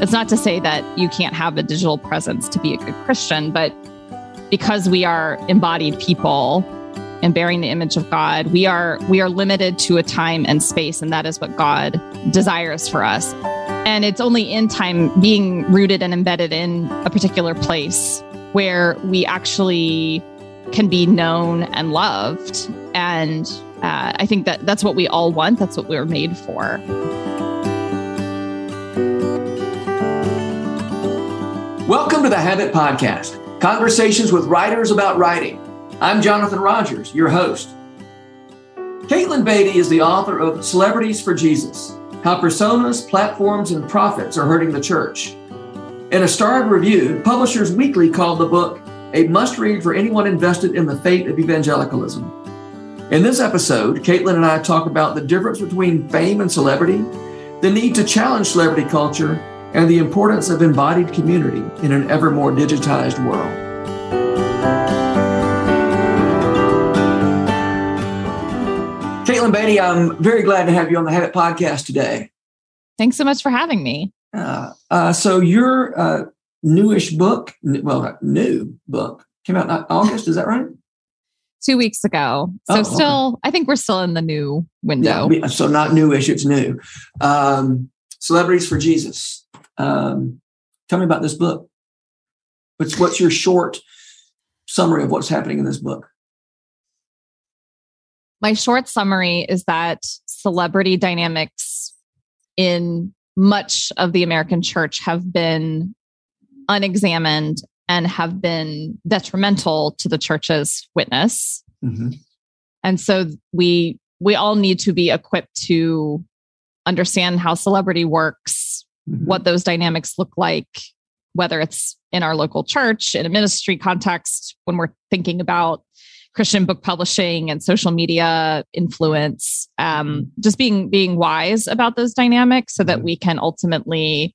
It's not to say that you can't have a digital presence to be a good Christian, but because we are embodied people and bearing the image of God, we are we are limited to a time and space, and that is what God desires for us. And it's only in time being rooted and embedded in a particular place where we actually can be known and loved. And uh, I think that that's what we all want. That's what we're made for. Welcome to the Habit Podcast, conversations with writers about writing. I'm Jonathan Rogers, your host. Katelyn Beaty is the author of Celebrities for Jesus How Personas, Platforms, and Profits Are Hurting the Church. In a starred review, Publishers Weekly called the book a must read for anyone invested in the fate of evangelicalism. In this episode, Katelyn and I talk about the difference between fame and celebrity, the need to challenge celebrity culture, and the importance of embodied community in an ever more digitized world. Katelyn Beaty, I'm very glad to have you on the Habit podcast today. Thanks so much for having me. Uh, uh, so, your uh, newish book, well, new book, came out in August, is that right? Two weeks ago. So, oh, still, okay. I think we're still in the new window. Yeah, so, not newish, it's new. Um, Celebrities for Jesus. Um, tell me about this book. What's, what's your short summary of what's happening in this book? My short summary is that celebrity dynamics in much of the American church have been unexamined and have been detrimental to the church's witness. Mm-hmm. And so we we all need to be equipped to understand how celebrity works, mm-hmm. what those dynamics look like, whether it's in our local church, in a ministry context, when we're thinking about Christian book publishing and social media influence, um, mm-hmm. just being being wise about those dynamics so that mm-hmm. we can ultimately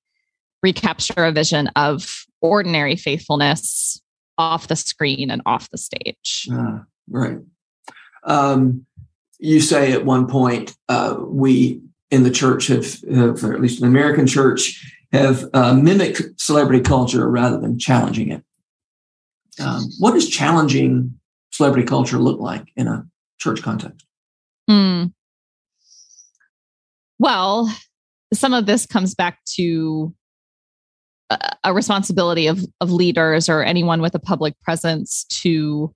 recapture a vision of ordinary faithfulness off the screen and off the stage. Ah, right. Um, you say at one point uh, we in the church have, have, or at least in the American church, have uh, mimicked celebrity culture rather than challenging it. Um, what does challenging celebrity culture look like in a church context? Mm. Well, some of this comes back to a, a responsibility of, of leaders or anyone with a public presence to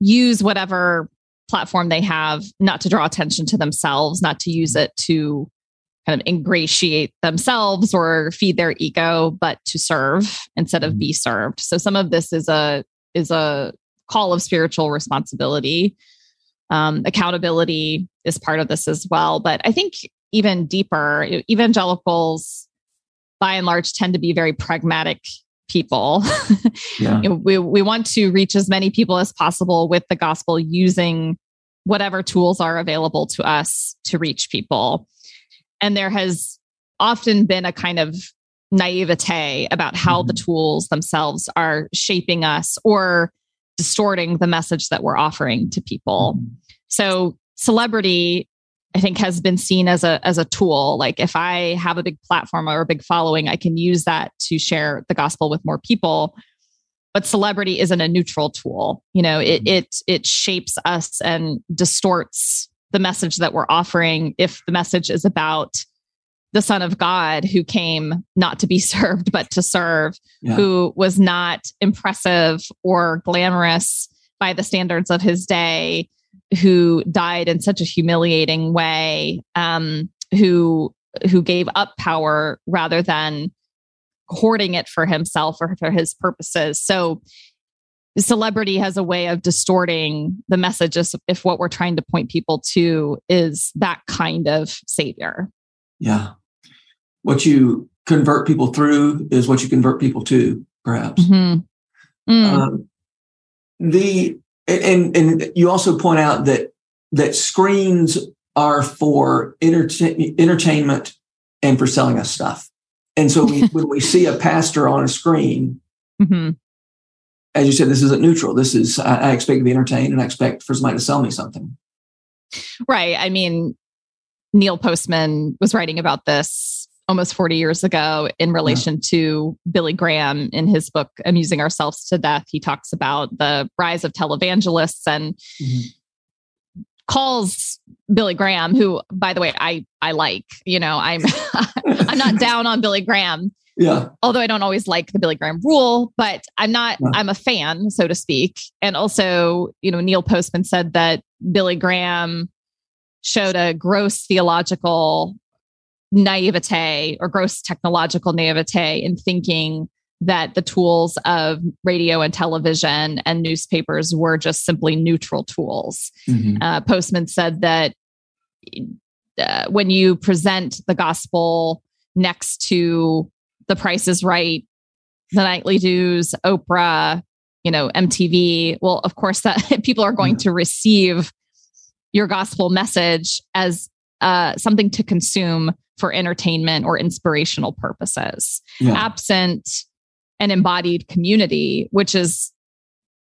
use whatever platform they have not to draw attention to themselves, not to use it to kind of ingratiate themselves or feed their ego, but to serve instead of be served. So some of this is a is a call of spiritual responsibility. Um, accountability is part of this as well. But I think even deeper, evangelicals by and large tend to be very pragmatic people. Yeah. you know, we, we want to reach as many people as possible with the gospel using whatever tools are available to us to reach people. And there has often been a kind of naivete about how mm-hmm. the tools themselves are shaping us or distorting the message that we're offering to people. Mm-hmm. So celebrity I think has been seen as a as a tool. Like if I have a big platform or a big following, I can use that to share the gospel with more people. But celebrity isn't a neutral tool. You know, it mm-hmm. it it shapes us and distorts the message that we're offering if the message is about the son of god who came not to be served but to serve yeah. who was not impressive or glamorous by the standards of his day who died in such a humiliating way, um, who who gave up power rather than hoarding it for himself or for his purposes. So celebrity has a way of distorting the messages if what we're trying to point people to is that kind of savior. Yeah. What you convert people through is what you convert people to, perhaps. Mm-hmm. Mm. Um, the and and you also point out that that screens are for entertain, entertainment and for selling us stuff. And so we, when we see a pastor on a screen, mm-hmm. as you said, this isn't neutral. This is I, I expect to be entertained and I expect for somebody to sell me something. Right. I mean, Neil Postman was writing about this almost 40 years ago in relation yeah. to Billy Graham in his book Amusing Ourselves to Death. He talks about the rise of televangelists and mm-hmm. calls Billy Graham, who by the way I I like, you know, I'm I'm not down on Billy Graham. Yeah. Although I don't always like the Billy Graham rule, but I'm not, yeah. I'm a fan, so to speak. And also, you know, Neil Postman said that Billy Graham showed a gross theological naivete or gross technological naivete in thinking that the tools of radio and television and newspapers were just simply neutral tools. Mm-hmm. Uh, Postman said that uh, when you present the gospel next to The Price is Right, The Nightly News, Oprah, you know, MTV, well, of course, that people are going to receive your gospel message as uh, something to consume for entertainment or inspirational purposes. Yeah. Absent an embodied community, which is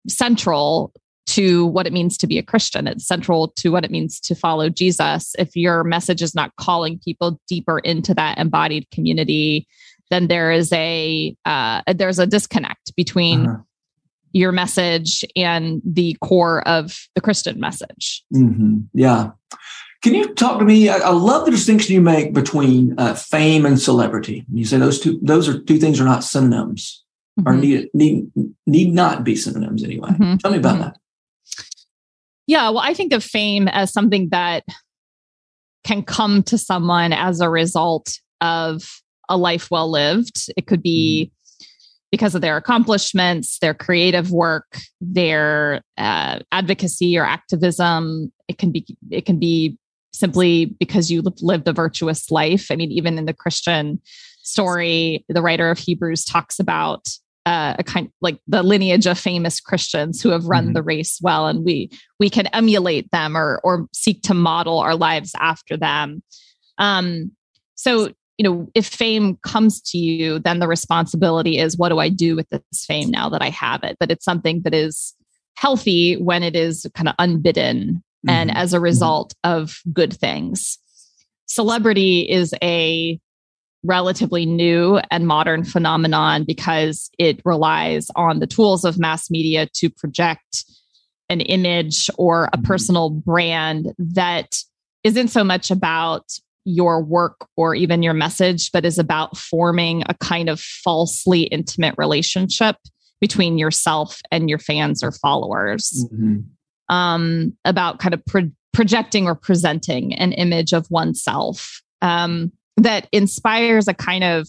central to what it means to be a Christian. It's central to what it means to follow Jesus. If your message is not calling people deeper into that embodied community, then there is a uh, there's a disconnect between uh-huh. your message and the core of the Christian message. Mm-hmm. Yeah. Can you talk to me? I, I love the distinction you make between uh, fame and celebrity. You say those two those are two things are not synonyms, mm-hmm. or need need need not be synonyms anyway. Mm-hmm. Tell me about mm-hmm. that. Yeah, well, I think of fame as something that can come to someone as a result of a life well lived. It could be mm-hmm. because of their accomplishments, their creative work, their uh, advocacy or activism. It can be it can be simply because you lived a virtuous life. I mean, even in the Christian story, the writer of Hebrews talks about uh, a kind like the lineage of famous Christians who have run mm-hmm. the race well, and we we can emulate them or or seek to model our lives after them. Um, so you know, if fame comes to you, then the responsibility is what do I do with this fame now that I have it? But it's something that is healthy when it is kind of unbidden mm-hmm. and as a mm-hmm. result mm-hmm. of good things. Celebrity is a relatively new and modern phenomenon because it relies on the tools of mass media to project an image or a mm-hmm. personal brand that isn't so much about your work or even your message, but is about forming a kind of falsely intimate relationship between yourself and your fans or followers. Mm-hmm um, about kind of pro- projecting or presenting an image of oneself um, that inspires a kind of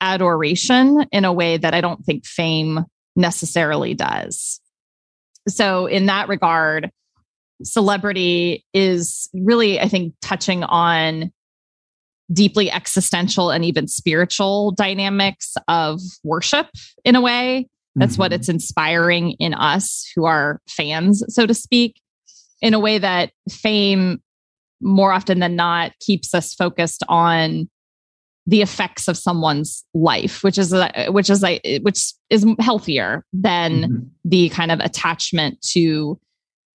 adoration in a way that I don't think fame necessarily does. So, in that regard, celebrity is really, I think, touching on deeply existential and even spiritual dynamics of worship in a way that's mm-hmm. what it's inspiring in us who are fans, so to speak, in a way that fame more often than not keeps us focused on the effects of someone's life which is which is like which is healthier than mm-hmm. the kind of attachment to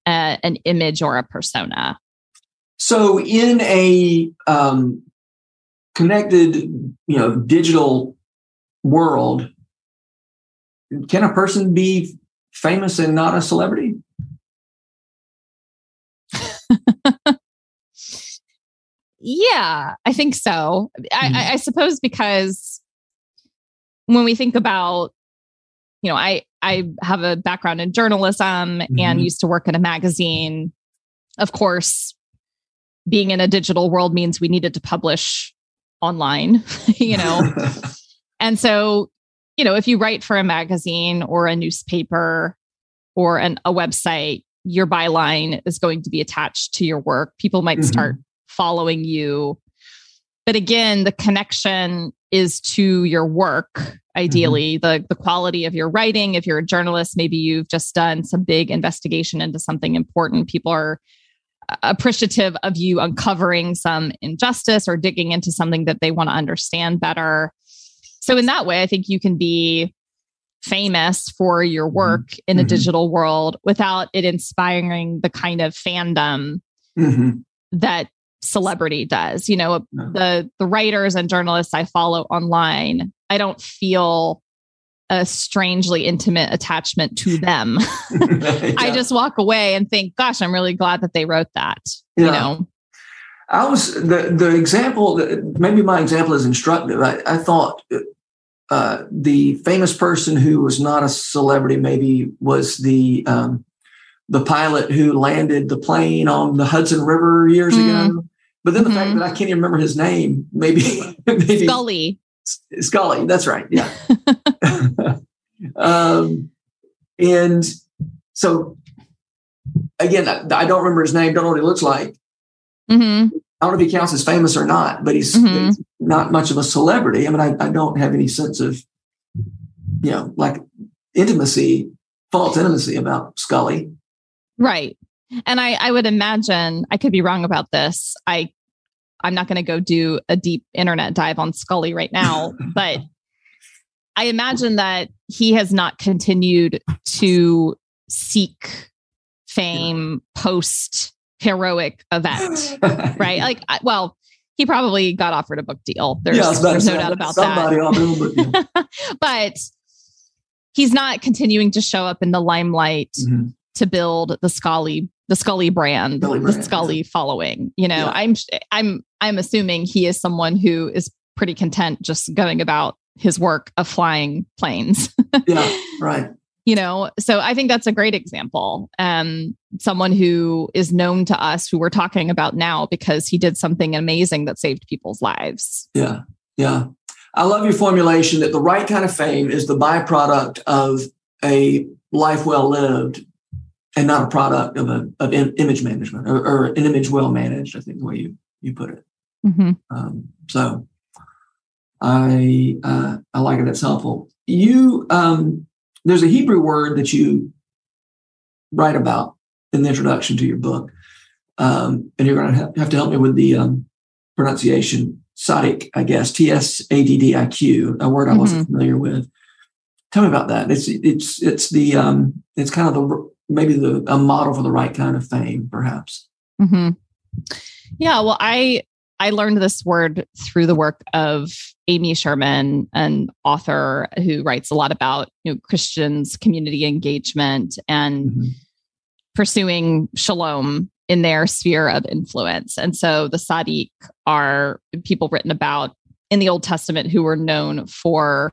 uh, an image or a persona so in a um, connected you know digital world can a person be famous and not a celebrity? yeah, I think so. Mm-hmm. I, I suppose because when we think about, you know, I I have a background in journalism mm-hmm. and used to work in a magazine. Of course, being in a digital world means we needed to publish online, you know. and so you know, if you write for a magazine or a newspaper or an, a website, your byline is going to be attached to your work. People might mm-hmm. start following you. But again, the connection is to your work, ideally, mm-hmm. the, the quality of your writing. If you're a journalist, maybe you've just done some big investigation into something important. People are appreciative of you uncovering some injustice or digging into something that they want to understand better. So in that way, I think you can be famous for your mm-hmm. work mm-hmm. in a mm-hmm. digital world without it inspiring the kind of fandom mm-hmm. that celebrity does. You know, no. the the writers and journalists I follow online, I don't feel a strangely intimate attachment to them. yeah. I just walk away and think, gosh, I'm really glad that they wrote that. Yeah. You know. I was the the example. Maybe my example is instructive. I, I thought uh, the famous person who was not a celebrity maybe was the um, the pilot who landed the plane on the Hudson River years mm. ago. But then the mm-hmm. fact that I can't even remember his name, maybe, maybe Scully. Scully, that's right. Yeah. um, and so again, I, I, don't remember his name, don't know what he looks like. Mm-hmm. I don't know if he counts as famous or not, but he's, mm-hmm. he's not much of a celebrity. I mean, I, I, don't have any sense of, you know, like intimacy, false intimacy about Scully. Right. And I, I would imagine, I could be wrong about this. I, I'm not going to go do a deep internet dive on Scully right now, but I imagine that he has not continued to seek fame post heroic event, right? Like, well, he probably got offered a book deal. There's, yeah, there's no doubt about that. but he's not continuing to show up in the limelight mm-hmm. to build the Scully the Scully brand, Scully the Scully following. You know, yeah. I'm I'm I'm assuming he is someone who is pretty content just going about his work of flying planes. yeah, right. You know, so I think that's a great example. Um, someone who is known to us, who we're talking about now, because he did something amazing that saved people's lives. Yeah, yeah. I love your formulation that the right kind of fame is the byproduct of a life well lived and not a product of a of image management or, or an image well managed. I think the way you you put it. Mm-hmm. Um, so I uh, I like it. it's helpful. You um, there's a Hebrew word that you write about in the introduction to your book, um, and you're going to have to help me with the um, pronunciation. Tzaddik, I guess T S A D D I Q, a word I wasn't mm-hmm. familiar with. Tell me about that. It's it's it's the um, it's kind of the maybe the a model for the right kind of fame, perhaps. Mm-hmm. Yeah. Well, I I learned this word through the work of Amy Sherman, an author who writes a lot about you know, Christians' community engagement and mm-hmm. pursuing shalom in their sphere of influence. And so the Tzaddik are people written about in the Old Testament who were known for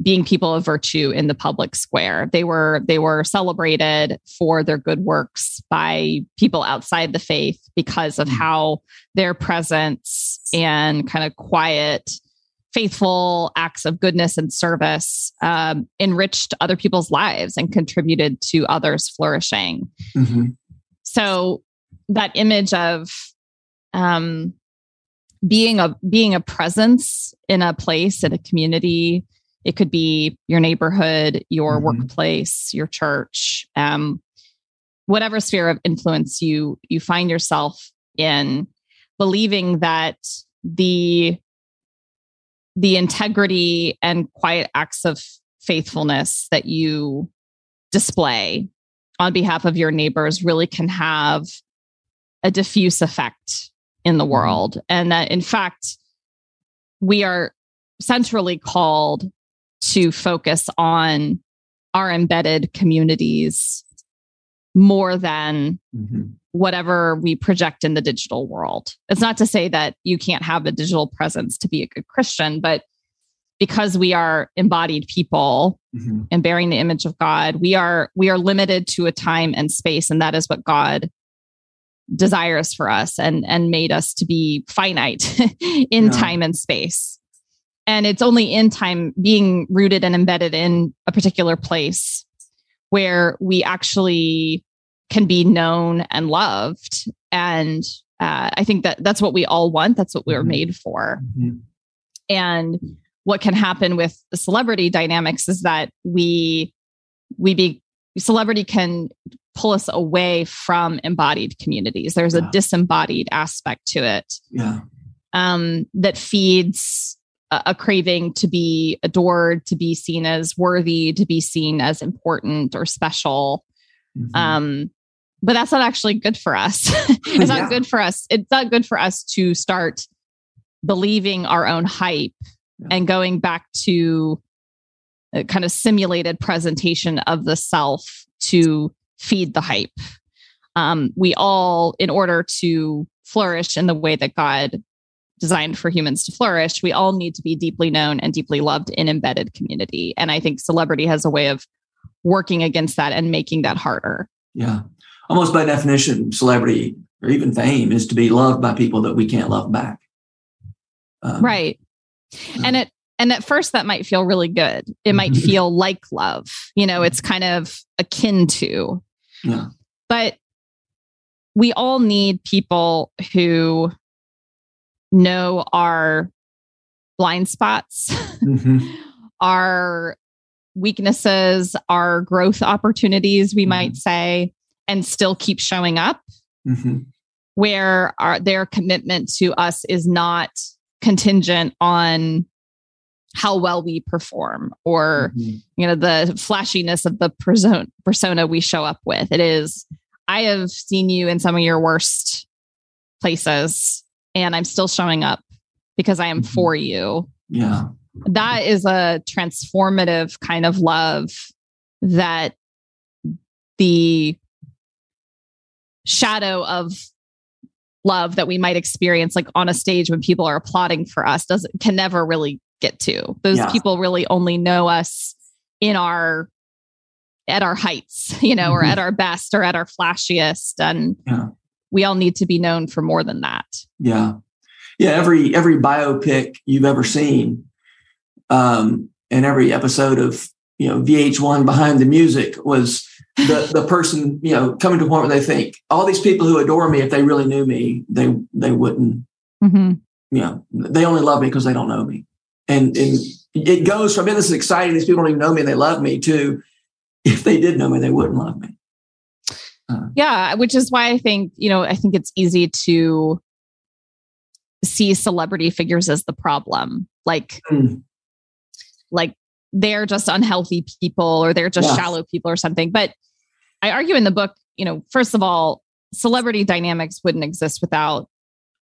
being people of virtue in the public square. They were they were celebrated for their good works by people outside the faith because of hmm. how their presence and kind of quiet faithful acts of goodness and service um, enriched other people's lives and contributed to others flourishing mm-hmm. so that image of um, being a being a presence in a place in a community it could be your neighborhood, your mm-hmm. workplace, your church, um, whatever sphere of influence you you find yourself in. Believing that the the integrity and quiet acts of faithfulness that you display on behalf of your neighbors really can have a diffuse effect in the mm-hmm. world and that in fact we are centrally called to focus on our embedded communities more than mm-hmm. whatever we project in the digital world. It's not to say that you can't have a digital presence to be a good Christian, but because we are embodied people mm-hmm. and bearing the image of God, we are we are limited to a time and space and that is what God desires for us and and made us to be finite in yeah. time and space and it's only in time being rooted and embedded in a particular place where we actually can be known and loved and uh, i think that that's what we all want that's what we were mm-hmm. made for mm-hmm. and what can happen with the celebrity dynamics is that we we be celebrity can pull us away from embodied communities there's yeah. a disembodied aspect to it yeah um, that feeds a craving to be adored, to be seen as worthy, to be seen as important or special. Mm-hmm. Um, but that's not actually good for us. it's not good for us. It's not good for us to start believing our own hype yeah. and going back to a kind of simulated presentation of the self to feed the hype. Um, we all, in order to flourish in the way that God designed for humans to flourish, we all need to be deeply known and deeply loved in embedded community. And I think celebrity has a way of working against that and making that harder. Yeah. Almost by definition, celebrity or even fame is to be loved by people that we can't love back. Um, right. And it and at first that might feel really good. It might mm-hmm. feel like love. You know, it's kind of akin to. Yeah. But we all need people who know our blind spots, mm-hmm. our weaknesses, our growth opportunities, we mm-hmm. might say, and still keep showing up. Mm-hmm. Where our, their commitment to us is not contingent on how well we perform or mm-hmm. you know the flashiness of the persona, persona we show up with it is i have seen you in some of your worst places and i'm still showing up because i am mm-hmm. for you yeah that is a transformative kind of love that the shadow of love that we might experience like on a stage when people are applauding for us doesn't can never really get to those yeah. people really only know us in our at our heights you know or mm-hmm. at our best or at our flashiest and yeah. We all need to be known for more than that. Yeah. Yeah every every biopic you've ever seen um and every episode of you know vh1 behind the music was the the person you know coming to a point where they think all these people who adore me if they really knew me they they wouldn't mm-hmm. you know they only love me because they don't know me. And and it goes from this is exciting. These people don't even know me and they love me to if they did know me they wouldn't love me uh, yeah which is why i think you know i think it's easy to see celebrity figures as the problem like mm. like they're just unhealthy people or they're just shallow people or something but I argue in the book, you know, first of all, celebrity dynamics wouldn't exist without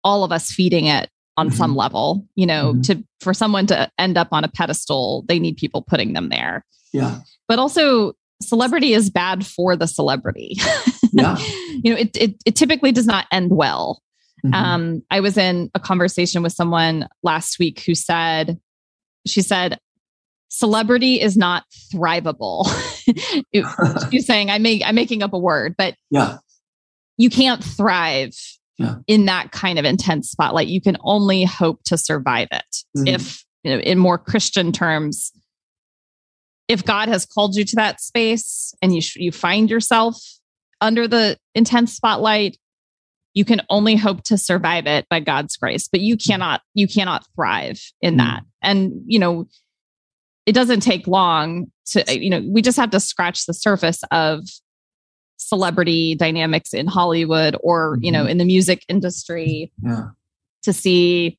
all of us feeding it on mm-hmm. some level. You know, mm-hmm. to for someone to end up on a pedestal, they need people putting them there. Yeah. But also celebrity is bad for the celebrity. Yeah. you know, it, it it typically does not end well. Mm-hmm. Um, I was in a conversation with someone last week who said, she said, celebrity is not thrivable. She's saying I make I'm making up a word, but yeah, you can't thrive yeah. in that kind of intense spotlight. You can only hope to survive it. Mm-hmm. If you know, in more Christian terms, if God has called you to that space and you you find yourself under the intense spotlight, you can only hope to survive it by God's grace. But you cannot you cannot thrive in mm-hmm. that. And you know, it doesn't take long to you know we just have to scratch the surface of celebrity dynamics in hollywood or you know mm-hmm. in the music industry yeah. to see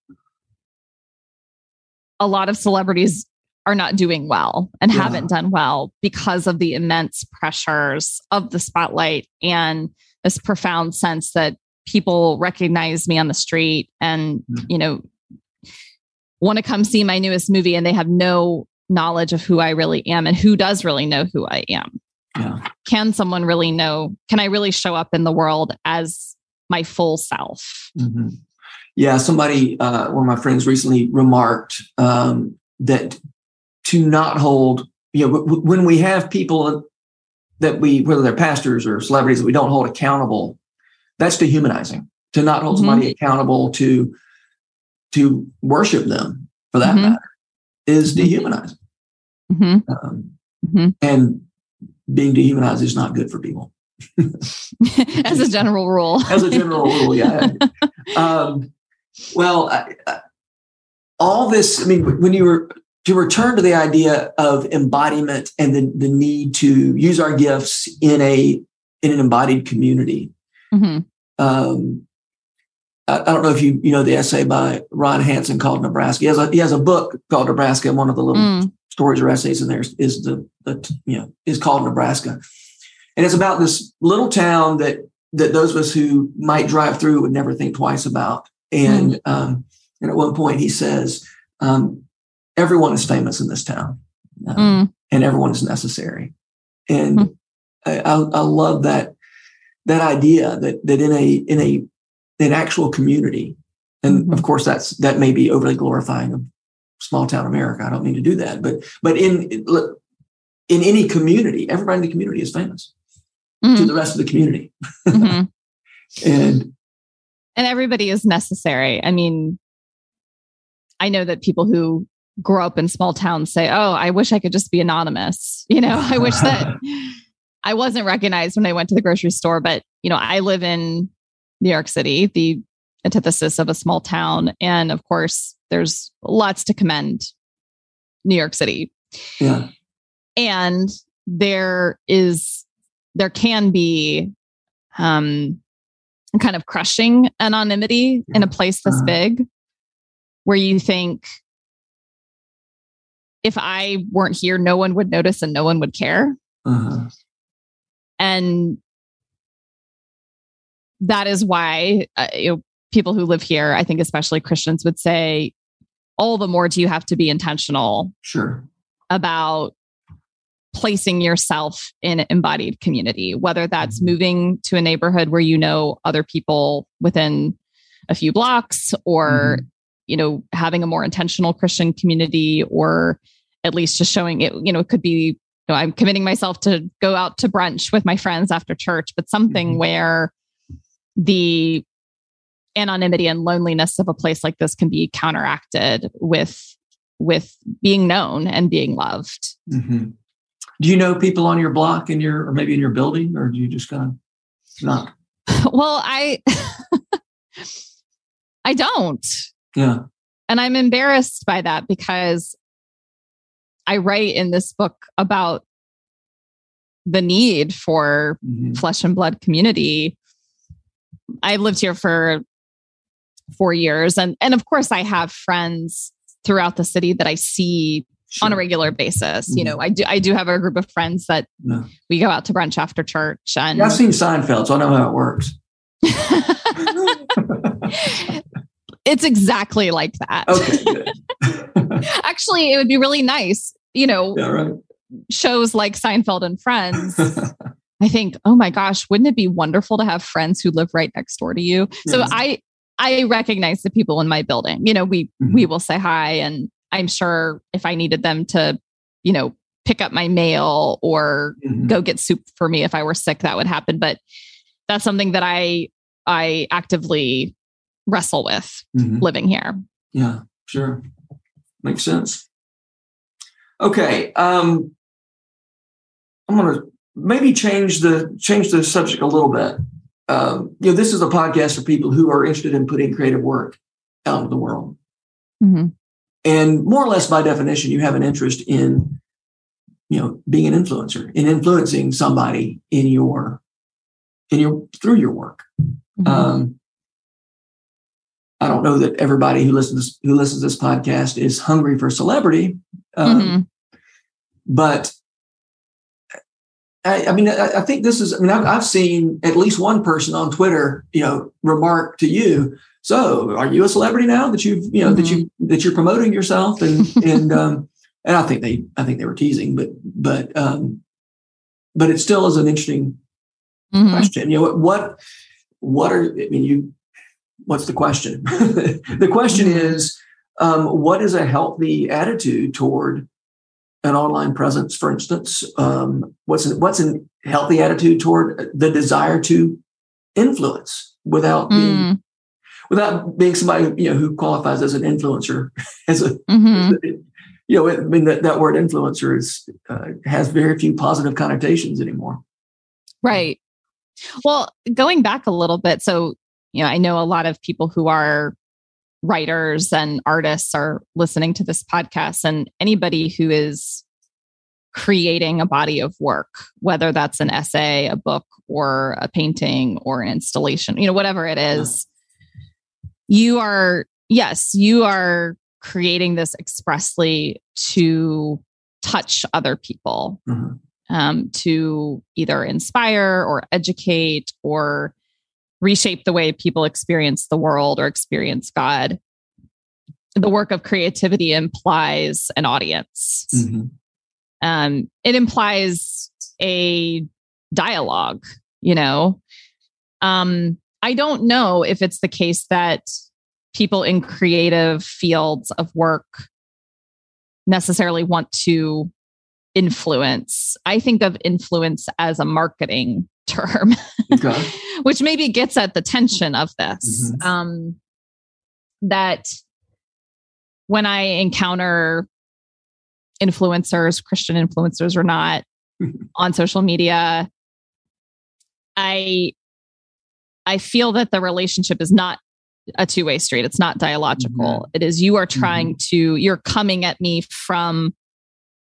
a lot of celebrities are not doing well and yeah. haven't done well because of the immense pressures of the spotlight and this profound sense that people recognize me on the street and mm-hmm. you know want to come see my newest movie and they have no knowledge of who I really am and who does really know who I am. Yeah. Can someone really know? Can I really show up in the world as my full self? Mm-hmm. Yeah, somebody, uh, one of my friends recently remarked um, that to not hold, you know, w- when we have people that we, whether they're pastors or celebrities that we don't hold accountable, that's dehumanizing. To not hold mm-hmm. somebody accountable to to worship them for that mm-hmm. matter is mm-hmm. dehumanizing. Mm-hmm. Um, mm-hmm. And being dehumanized is not good for people. As a general rule. As a general rule, yeah. um, well, I, I, all this, I mean, when you were to return to the idea of embodiment and the, the need to use our gifts in a in an embodied community. Mm-hmm. Um, I, don't know if you you know the essay by Ron Hansen called Nebraska. He has a he has a book called Nebraska. And one of the little mm. stories or essays in there is, is the the you know is called Nebraska. and it's about this little town that that those of us who might drive through would never think twice about. And mm. um, and at one point he says, um, "Everyone is famous in this town, um, mm. and everyone is necessary." And mm. I, I, I love that that idea that that in a in a an actual community, and mm-hmm. of course that's that may be overly glorifying of small town America. I don't mean to do that, but but in in any community, everybody in the community is famous mm-hmm. to the rest of the community, mm-hmm. and and everybody is necessary. I mean, I know that people who grow up in small towns say, "Oh, I wish I could just be anonymous." You know, I wish that I wasn't recognized when I went to the grocery store. But you know, I live in New York City, the antithesis of a small town, and of course, there's lots to commend New York City. Yeah. And there is there can be um kind of crushing anonymity in a place this uh-huh. big where you think if I weren't here, no one would notice and no one would care. Uh-huh. And that is why uh, you know, people who live here, I think especially Christians would say, all the more do you have to be intentional sure about placing yourself in embodied community whether that's mm-hmm. moving to a neighborhood where you know other people within a few blocks or mm-hmm. you know having a more intentional christian community or at least just showing it you know it could be you know i'm committing myself to go out to brunch with my friends after church but something mm-hmm. where the anonymity and loneliness of a place like this can be counteracted with with being known and being loved. Mm-hmm. Do you know people on your block in your or maybe in your building, or do you just kind of not? Well, I I don't. Yeah. And I'm embarrassed by that because I write in this book about the need for mm-hmm. flesh and blood community. I lived here for four years. And and of course I have friends throughout the city that I see sure. on a regular basis. Mm-hmm. You know, I do I do have a group of friends that we go out to brunch after church. And yeah, I've seen Seinfeld, so I know how it works. it's exactly like that. Okay. Actually, it would be really nice, you know, yeah, right. shows like Seinfeld and Friends. I think, oh my gosh, wouldn't it be wonderful to have friends who live right next door to you? So I I recognize the people in my building. You know, we mm-hmm. we will say hi and I'm sure if I needed them to, you know, pick up my mail or mm-hmm. go get soup for me if I were sick, that would happen. But that's something that I I actively wrestle with mm-hmm. living here. Yeah, sure. Makes sense. Okay. Um I'm gonna maybe change the change the subject a little bit um, you know, this is a podcast for people who are interested in putting creative work out into the world. Mm-hmm. And more or less by definition, you have an interest in, you know, being an influencer, in influencing somebody in your, in your, through your work. Mm-hmm. Um, I don't know that everybody who listens who listens to this podcast is hungry for celebrity, um, mm-hmm. but I, I mean, I, I, think this is. I mean, I've, I've, seen at least one person on Twitter, you know, remark to you. So, are you a celebrity now that you've, you know, mm-hmm. that you that you're promoting yourself and and um, and I think they, I think they were teasing, but but um, but it still is an interesting mm-hmm. question. You know, what what what are I mean, you what's the question? the question is, um, what is a healthy attitude toward an online presence, for instance? Um, what's what's a healthy attitude toward the desire to influence without being mm. without being somebody you know who qualifies as an influencer as a mm-hmm. you know I mean that, that word influencer is uh, has very few positive connotations anymore. Right. Well, going back a little bit, so you know, I know a lot of people who are writers and artists are listening to this podcast and anybody who is creating a body of work whether that's an essay a book or a painting or an installation you know whatever it is you are yes you are creating this expressly to touch other people mm-hmm. um, to either inspire or educate or reshape the way people experience the world or experience God. The work of creativity implies an audience. Mm-hmm. Um, it implies a dialogue, you know. Um, I don't know if it's the case that people in creative fields of work necessarily want to influence. I think of influence as a marketing term, okay. which maybe gets at the tension of this. Mm-hmm. Um, that when I encounter influencers, Christian influencers or not, on social media, I I feel that the relationship is not a two-way street. It's not dialogical. Mm-hmm. It is you are trying mm-hmm. to, you're coming at me from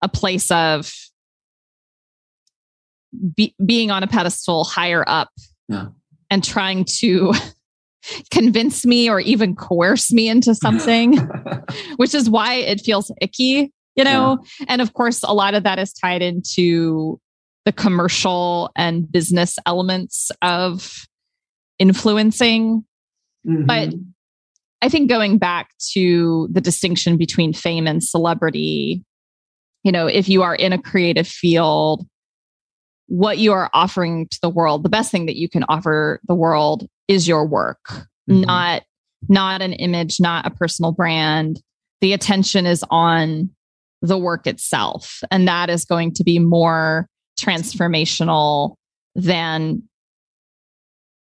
a place of be, being on a pedestal higher up yeah. and trying to convince me or even coerce me into something, which is why it feels icky, you know? Yeah. And of course, a lot of that is tied into the commercial and business elements of influencing. Mm-hmm. But I think going back to the distinction between fame and celebrity, you know, if you are in a creative field, what you are offering to the world, the best thing that you can offer the world is your work, mm-hmm. not not an image, not a personal brand. The attention is on the work itself, and that is going to be more transformational than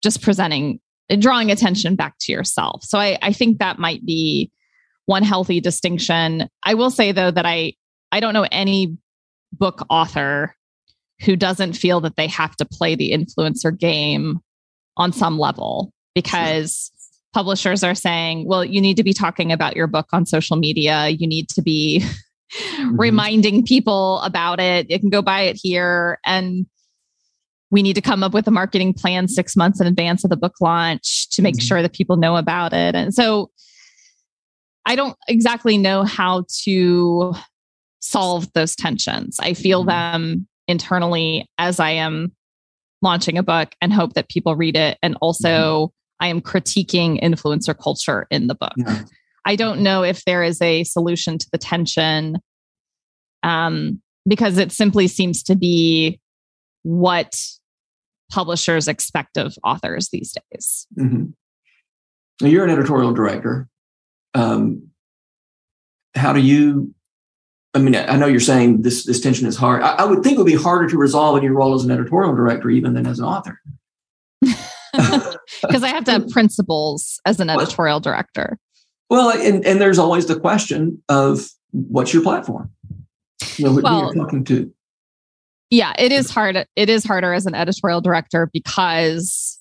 just presenting drawing attention back to yourself. So I, I think that might be one healthy distinction. I will say though that I I don't know any book author who doesn't feel that they have to play the influencer game on some level because publishers are saying, well, you need to be talking about your book on social media. You need to be mm-hmm. reminding people about it. You can go buy it here. And we need to come up with a marketing plan six months in advance of the book launch to make mm-hmm. sure that people know about it. And so I don't exactly know how to solve those tensions. I feel mm-hmm. them internally as I am launching a book and hope that people read it. And also, mm-hmm. I am critiquing influencer culture in the book. Yeah. I don't know if there is a solution to the tension um, because it simply seems to be what publishers expect of authors these days. Mm-hmm. Now you're an editorial director. Um, how do you? I mean, I know you're saying this this tension is hard. I, I would think it would be harder to resolve in your role as an editorial director even than as an author. Because I have to have principles as an editorial director. Well, and, and there's always the question of what's your platform? You know, who well, you're talking to. Yeah, it is hard. It is harder as an editorial director because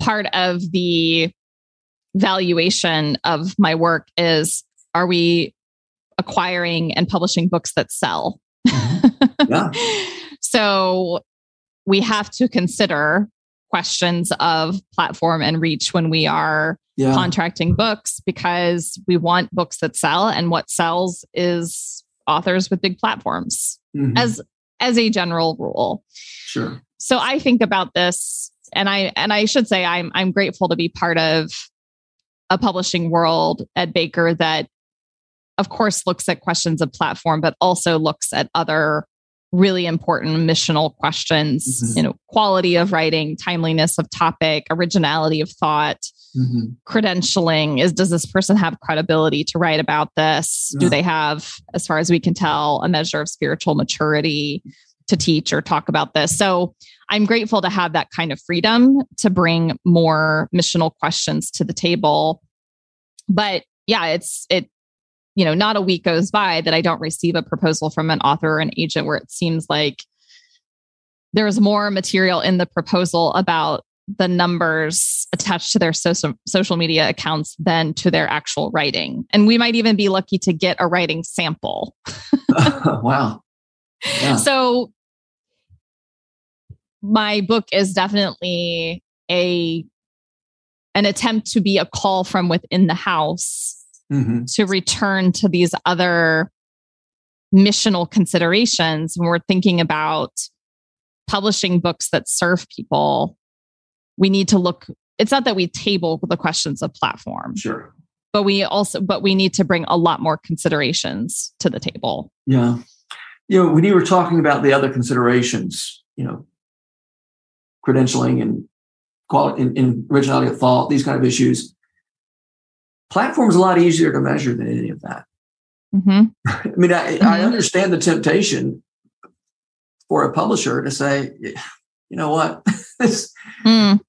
part of the valuation of my work is are we acquiring and publishing books that sell? Mm-hmm. Yeah. so we have to consider questions of platform and reach when we are yeah. contracting books because we want books that sell and what sells is authors with big platforms mm-hmm. as as a general rule. Sure. So I think about this and I and I should say I'm I'm grateful to be part of a publishing world at Baker that of course looks at questions of platform but also looks at other really important missional questions mm-hmm. you know quality of writing timeliness of topic originality of thought mm-hmm. credentialing is does this person have credibility to write about this yeah. do they have as far as we can tell a measure of spiritual maturity to teach or talk about this so i'm grateful to have that kind of freedom to bring more missional questions to the table but yeah it's it you know, not a week goes by that I don't receive a proposal from an author or an agent where it seems like there's more material in the proposal about the numbers attached to their social social media accounts than to their actual writing. And we might even be lucky to get a writing sample. wow. Yeah. So my book is definitely a an attempt to be a call from within the house mm-hmm. to return to these other missional considerations when we're thinking about publishing books that serve people, we need to look. It's not that we table the questions of platform. Sure. But we also, but we need to bring a lot more considerations to the table. Yeah. You know, when you were talking about the other considerations, you know, credentialing and quality and, and originality of thought, these kind of issues, platform's a lot easier to measure than any of that. Mm-hmm. I mean, I, mm-hmm. I understand the temptation for a publisher to say, you know what, mm.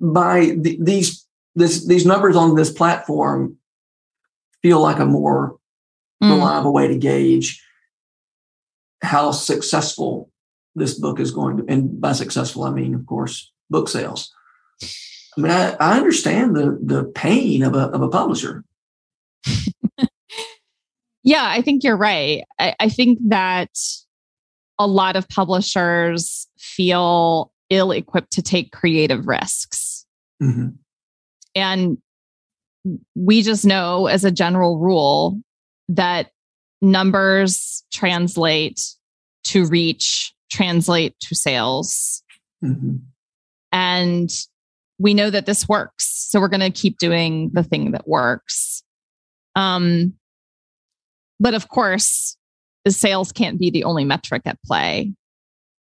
by the, these this these numbers on this platform feel like a more mm. reliable way to gauge how successful this book is going to. And by successful, I mean, of course, book sales. I mean, I, I understand the the pain of a of a publisher. yeah, I think you're right. I, I think that a lot of publishers feel ill equipped to take creative risks. Mm-hmm. And we just know, as a general rule, that numbers translate to reach, translate to sales. Mm-hmm. And we know that this works. So we're going to keep doing the thing that works. Um, but of course, the sales can't be the only metric at play.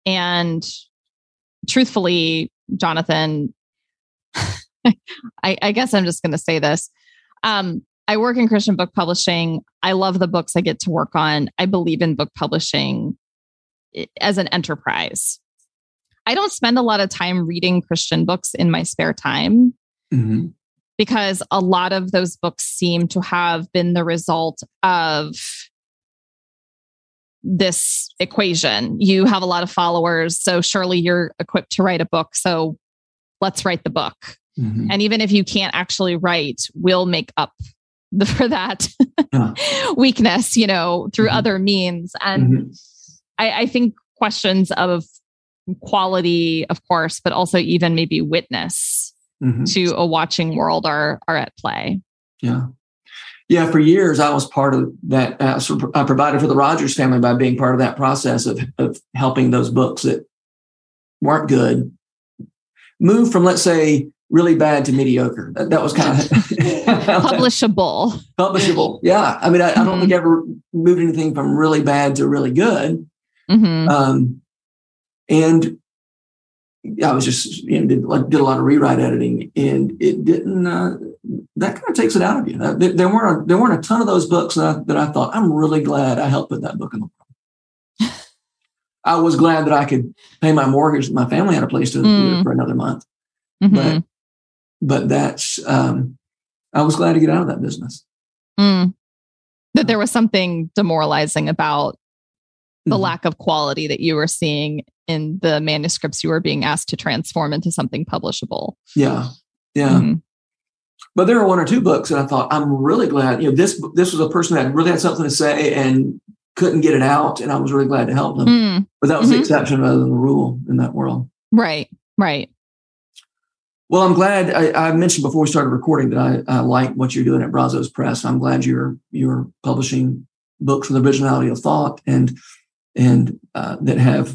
And truthfully, Jonathan, I, I, guess I'm just going to say this. Um, I work in Christian book publishing. I love the books I get to work on. I believe in book publishing as an enterprise. I don't spend a lot of time reading Christian books in my spare time mm-hmm. because a lot of those books seem to have been the result of this equation. You have a lot of followers, so surely you're equipped to write a book. So let's write the book. Mm-hmm. And even if you can't actually write, we'll make up the, for that yeah. weakness, you know, through mm-hmm. other means. And mm-hmm. I, I think questions of quality, of course, but also even maybe witness mm-hmm. to a watching world are are at play. Yeah. Yeah, for years I was part of that. Uh, I provided for the Rogers family by being part of that process of of helping those books that weren't good move from, let's say, really bad to mediocre. That, that was kind of publishable. publishable, yeah. I mean, I, mm-hmm. I, don't think I mm-hmm. ever moved anything from really bad to really good. Mm-hmm. Um, and I was just you know did, did a lot of rewrite editing, and it didn't. Uh, that kind of takes it out of you. There, there weren't a, there weren't a ton of those books that I, that I thought I'm really glad I helped put that book in the world. I was glad that I could pay my mortgage. My family had a place to mm. live for another month, mm-hmm. but but that's um, I was glad to get out of that business. Mm. That there was something demoralizing about the mm-hmm. lack of quality that you were seeing in the manuscripts you were being asked to transform into something publishable. Yeah. Yeah. Mm-hmm. But there are one or two books that I thought I'm really glad. You know, this this was a person that really had something to say and couldn't get it out, and I was really glad to help them. Mm. But that was mm-hmm. the exception rather than the rule in that world. Right. Right. Well, I'm glad I, I mentioned before we started recording that I, I, like what you're doing at Brazos Press. I'm glad you're you're publishing books with originality of thought and and uh, that have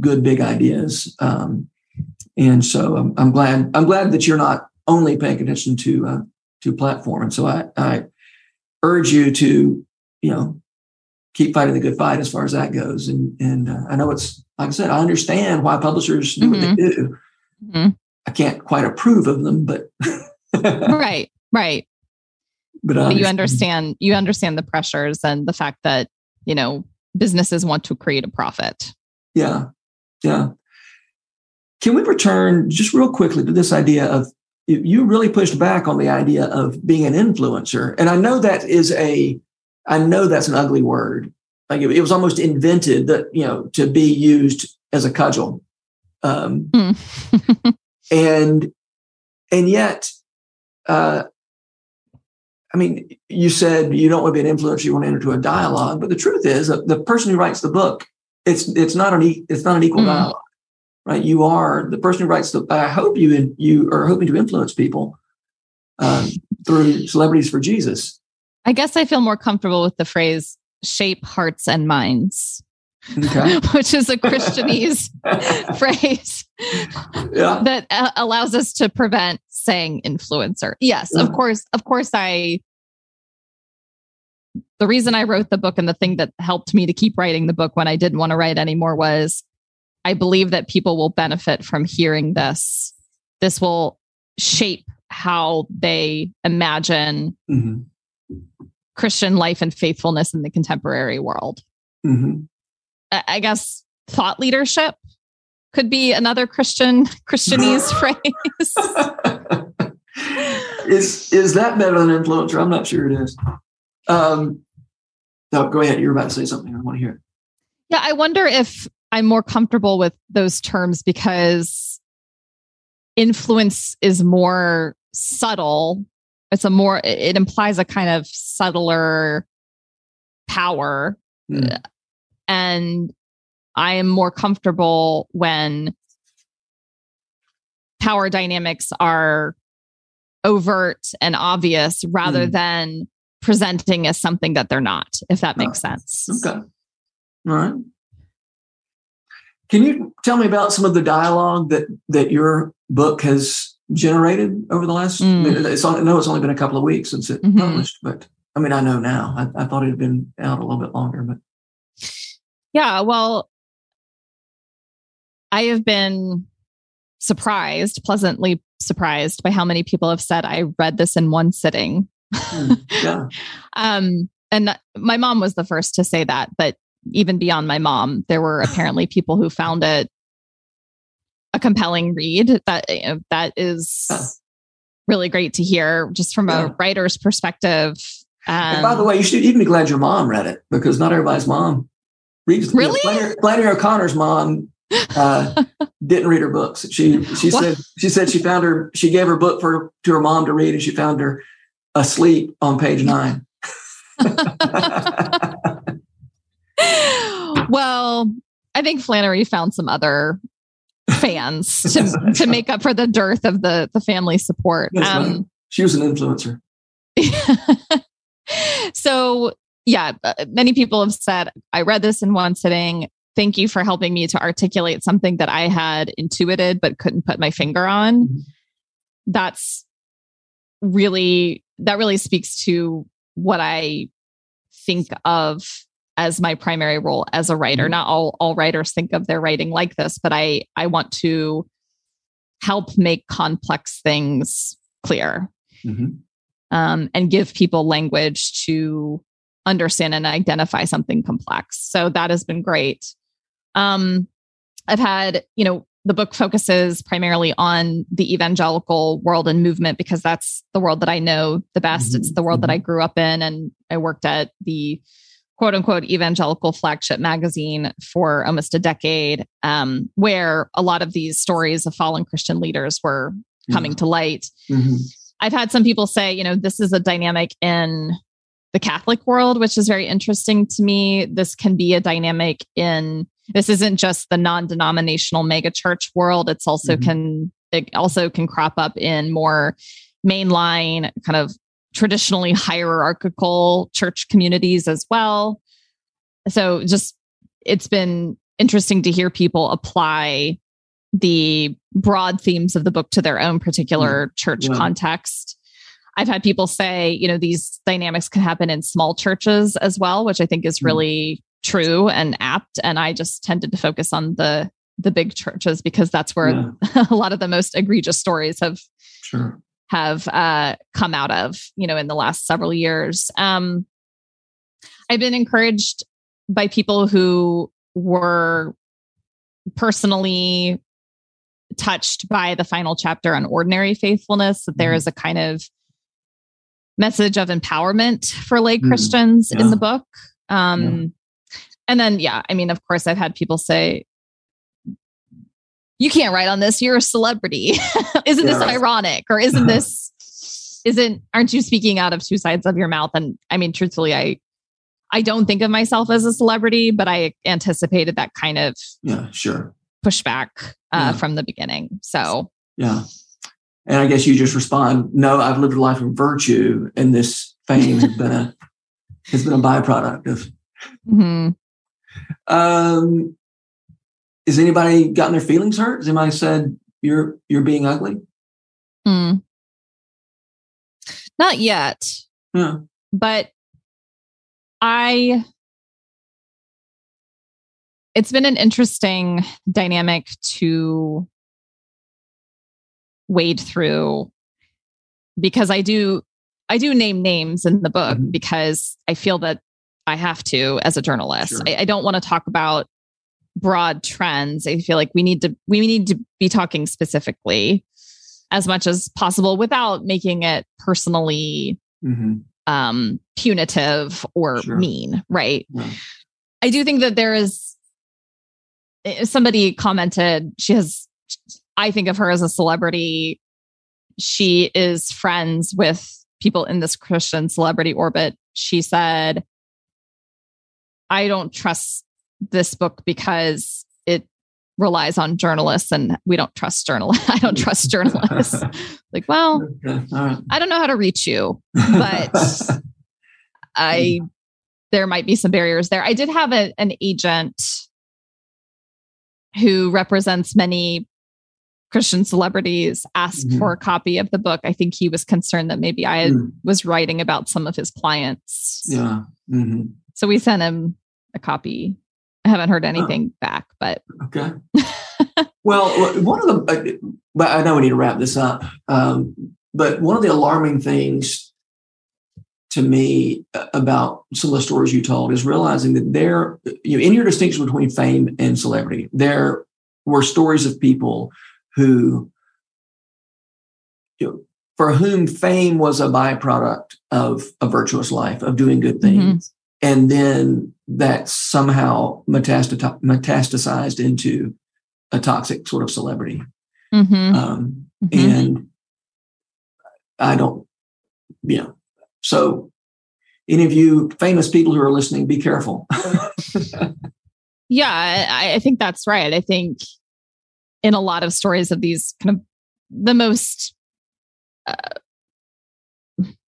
good big ideas. Um, and so I'm, I'm, glad I'm glad that you're not only paying attention to uh, to platform. And so I, I urge you to you know keep fighting the good fight as far as that goes. And and uh, I know it's like I said, I understand why publishers do mm-hmm. what they mm-hmm. do. Mm-hmm. I can't quite approve of them, but right, right. But, but you understand you understand the pressures and the fact that you know businesses want to create a profit. Yeah, yeah. Can we return just real quickly to this idea of you really pushed back on the idea of being an influencer, and I know that is a I know that's an ugly word. Like it, was almost invented that you know to be used as a cudgel. Um, mm. and and yet uh, I mean, you said you don't want to be an influencer; you want to enter into a dialogue. But the truth is, the person who writes the book, it's it's not an e- it's not an equal mm. dialogue, right? You are the person who writes the. I hope you you are hoping to influence people um, through celebrities for Jesus. I guess I feel more comfortable with the phrase shape hearts and minds. Okay. which is a Christianese phrase Yeah. that uh, allows us to prevent saying influencer. Yes, of course, of course I the reason I wrote the book and the thing that helped me to keep writing the book when I didn't want to write anymore was I believe that people will benefit from hearing this. This will shape how they imagine Mhm. Christian life and faithfulness in the contemporary world. Mhm. I I guess thought leadership could be another Christian Christianese phrase. is is that better than influencer? I'm not sure it is. Um, no, go ahead. You're about to say something. I want to hear. it. Yeah, I wonder if I'm more comfortable with those terms because influence is more subtle. It's a more it implies a kind of subtler power Hmm. and I am more comfortable when power dynamics are overt and obvious rather Hmm. than presenting as something that they're not, if that makes sense. Okay. All right. Can you tell me about some of the dialogue that that your book has generated over the last? Mm. It's I know it's only been a couple of weeks since it Mhm. published, but I mean I know now. I, I thought it had been out a little bit longer, but Yeah, well, I have been surprised, pleasantly surprised by how many people have said I read this in one sitting. Hmm, yeah, Um, and my mom was the first to say that, but even beyond my mom, there were apparently people who found it a compelling read. That you know, that is Huh. really great to hear, just from Yeah. a writer's perspective. and by the Um, way, you should even be glad your mom read it because not everybody's mom reads. you know, Really? Flannery, Flannery O'Connor's mom uh, didn't read her books. She she What? said she said she found her she gave her book for to her mom to read and she found her asleep on page nine. well, I think Flannery found some other fans to, to make up for the dearth of the the family support. Right. Um, She was an influencer. so yeah, uh, many people have said I read this in one sitting. Thank you for helping me to articulate something that I had intuited but couldn't put my finger on. Mhm. That's really that really speaks to what I think of as my primary role as a writer. Mhm. Not all all writers think of their writing like this, but I I want to help make complex things clear Mhm. um, and give people language to understand and identify something complex. So that has been great. Um, I've had, you know, the book focuses primarily on the evangelical world and movement because that's the world that I know the best. Mhm, It's the world that I grew up in, and I worked at the quote unquote evangelical flagship magazine for almost a decade, um, where a lot of these stories of fallen Christian leaders were coming to light. Mhm. I've had some people say, you know, this is a dynamic in the Catholic world, which is very interesting to me. This can be a dynamic in this isn't just the non-denominational megachurch world. It's also Mhm. can it also can crop up in more mainline kind of traditionally hierarchical church communities as well. So just it's been interesting to hear people apply the broad themes of the book to their own particular church Yeah. context. I've had people say, you know, these dynamics can happen in small churches as well, which I think is Mm. really true and apt. And I just tended to focus on the the big churches because that's where Yeah. a lot of the most egregious stories have Sure. have uh, come out of, you know, in the last several years. Um, I've been encouraged by people who were personally touched by the final chapter on ordinary faithfulness, that there Mhm. is a kind of message of empowerment for lay Mm, Christians in the book. Um, And then, yeah, I mean, of course, I've had people say, you can't write on this. You're a celebrity. isn't Yeah, this ironic? Or isn't this, isn't, aren't you speaking out of two sides of your mouth? And I mean, truthfully, I, I don't think of myself as a celebrity, but I anticipated that kind of Yeah, sure. pushback uh, Yeah. from the beginning. So, Yeah. And I guess you just respond, no, I've lived a life of virtue and this fame has been a has been a byproduct of Mm-hmm. Um, has anybody gotten their feelings hurt? Has anybody said you're you're being ugly? Mm. Not yet. Yeah. But I it's been an interesting dynamic to wade through because I do I do name names in the book mm-hmm. because I feel that I have to as a journalist. Sure. I, I don't want to talk about broad trends. I feel like we need to we need to be talking specifically as much as possible without making it personally mm-hmm. um, punitive or sure. mean, right? Yeah. I do think that there is eh, somebody commented she has I think of her as a celebrity. She is friends with people in this Christian celebrity orbit. She said, I don't trust this book because it relies on journalists and we don't trust journalists. I don't trust journalists. like, well. I don't know how to reach you, but I there might be some barriers there. I did have a, an agent who represents many Christian celebrities asked mm-hmm. for a copy of the book. I think he was concerned that maybe I mm. was writing about some of his clients. Yeah. Mm-hmm. So we sent him a copy. I haven't heard anything oh. back, but okay. well, one of the, but I know we need to wrap this up. Um, but one of the alarming things to me uh, about some of the stories you told is realizing that there, you know, in your distinction between fame and celebrity, there were stories of people who, you know, for whom fame was a byproduct of a virtuous life, of doing good mm-hmm. things. Mm-hmm and then that somehow metastasized into a toxic sort of celebrity. Mm-hmm. Um, mm-hmm. And I don't, you know, so any of you famous people who are listening, be careful. yeah, I, I think that's right. I think in a lot of stories of these kind of the most uh,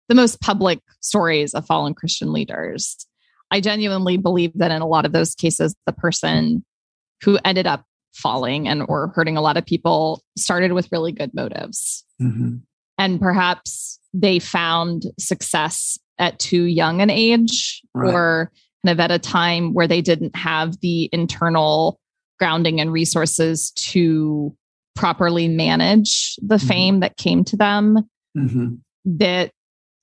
the most public stories of fallen Christian leaders, I genuinely believe that in a lot of those cases, the person who ended up falling and or hurting a lot of people started with really good motives. Mm-hmm. And perhaps they found success at too young an age right. or kind of at a time where they didn't have the internal grounding and resources to properly manage the mm-hmm. fame that came to them. Mm-hmm. That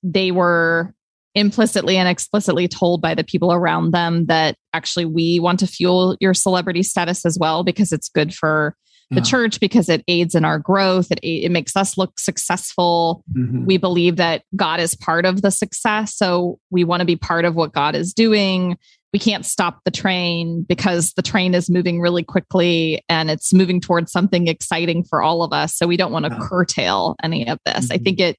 they were implicitly and explicitly told by the people around them that actually we want to fuel your celebrity status as well because it's good for the yeah. church because it aids in our growth it, it makes us look successful mm-hmm. we believe that god is part of the success so we want to be part of what god is doing we can't stop the train because the train is moving really quickly and it's moving towards something exciting for all of us so we don't want to curtail any of this mm-hmm. i think it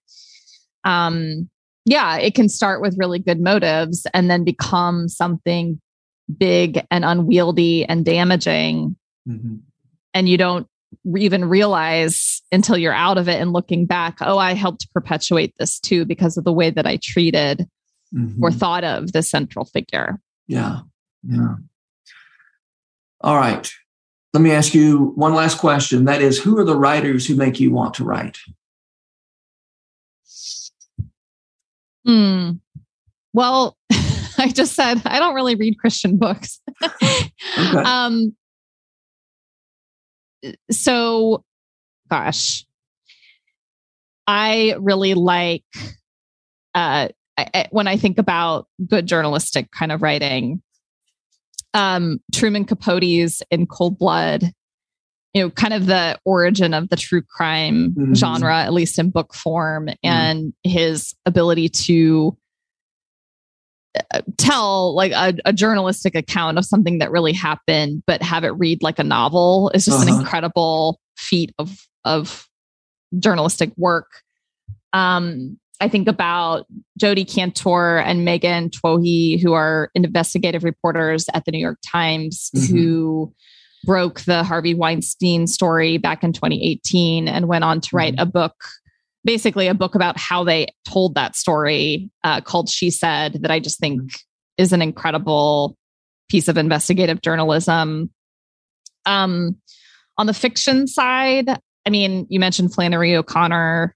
um yeah, it can start with really good motives and then become something big and unwieldy and damaging. Mm-hmm. And you don't even realize until you're out of it and looking back, oh, I helped perpetuate this too because of the way that I treated mm-hmm. or thought of the central figure. Yeah. Yeah. All right. Let me ask you one last question. That is, who are the writers who make you want to write? Hmm. Well, I just said I don't really read Christian books. okay. Um. So, gosh, I really like. Uh, I, when I think about good journalistic kind of writing, um, Truman Capote's in Cold Blood you know, kind of the origin of the true crime mm-hmm. genre, at least in book form, mm-hmm. and his ability to uh, tell like a, a, journalistic account of something that really happened, but have it read like a novel is just uh-huh. an incredible feat of of journalistic work. Um, I think about Jodi Kantor and Megan Twohey, who are investigative reporters at the New York Times, mm-hmm. who broke the Harvey Weinstein story back in 2018 and went on to write mm-hmm. a book, basically a book about how they told that story uh, called She Said, that I just think mm-hmm. is an incredible piece of investigative journalism. Um, on the fiction side, I mean, you mentioned Flannery O'Connor.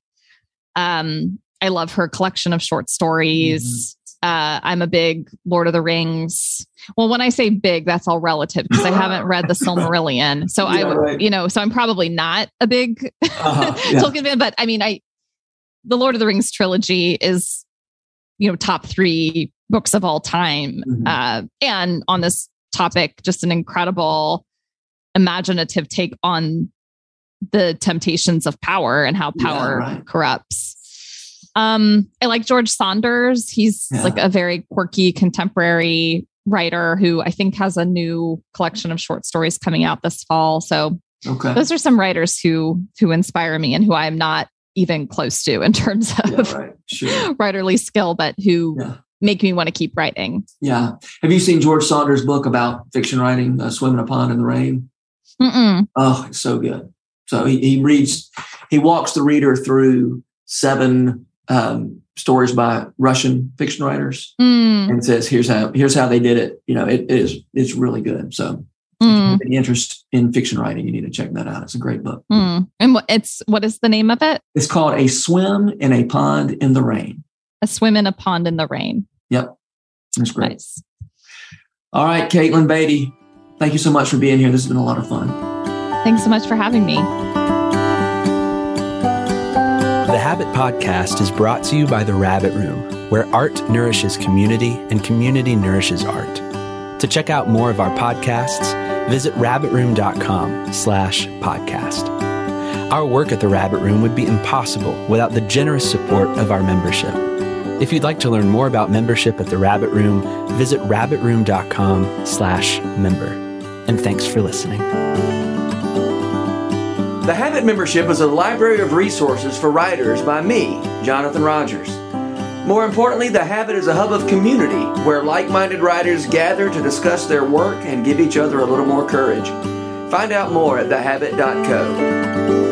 Um, I love her collection of short stories. Mm-hmm. Uh, I'm a big Lord of the Rings. Well, when I say big, that's all relative because I haven't read the Silmarillion. So yeah, I, right. you know, so I'm probably not a big uh-huh, yeah. Tolkien fan. But I mean, I the Lord of the Rings trilogy is, you know, top three books of all time. Mm-hmm. Uh, and on this topic, just an incredible imaginative take on the temptations of power and how power yeah, right. corrupts. Um, I like George Saunders. He's yeah. like a very quirky contemporary writer who I think has a new collection of short stories coming out this fall. So okay. those are some writers who who inspire me and who I am not even close to in terms of yeah, right. sure. writerly skill, but who yeah. make me want to keep writing. Yeah. Have you seen George Saunders' book about fiction writing, uh, Swimming a Pond in the Rain? Mm-mm. Oh, it's so good. So he, he reads, he walks the reader through seven um, stories by Russian fiction writers mm. and says, "Here's how here's how they did it." You know, it, it is it's really good. So, mm. if you have any interest in fiction writing, you need to check that out. It's a great book. Mm. And what it's what is the name of it? It's called "A Swim in a Pond in the Rain." A swim in a pond in the rain. Yep, that's great. Nice. All right, Katelyn Beaty, thank you so much for being here. This has been a lot of fun. Thanks so much for having me. The Habit Podcast is brought to you by The Rabbit Room, where art nourishes community and community nourishes art. To check out more of our podcasts, visit rabbitroom.com slash podcast. Our work at The Rabbit Room would be impossible without the generous support of our membership. If you'd like to learn more about membership at The Rabbit Room, visit rabbitroom.com slash member. And thanks for listening. The Habit membership is a library of resources for writers by me, Jonathan Rogers. More importantly, The Habit is a hub of community where like minded writers gather to discuss their work and give each other a little more courage. Find out more at thehabit.co.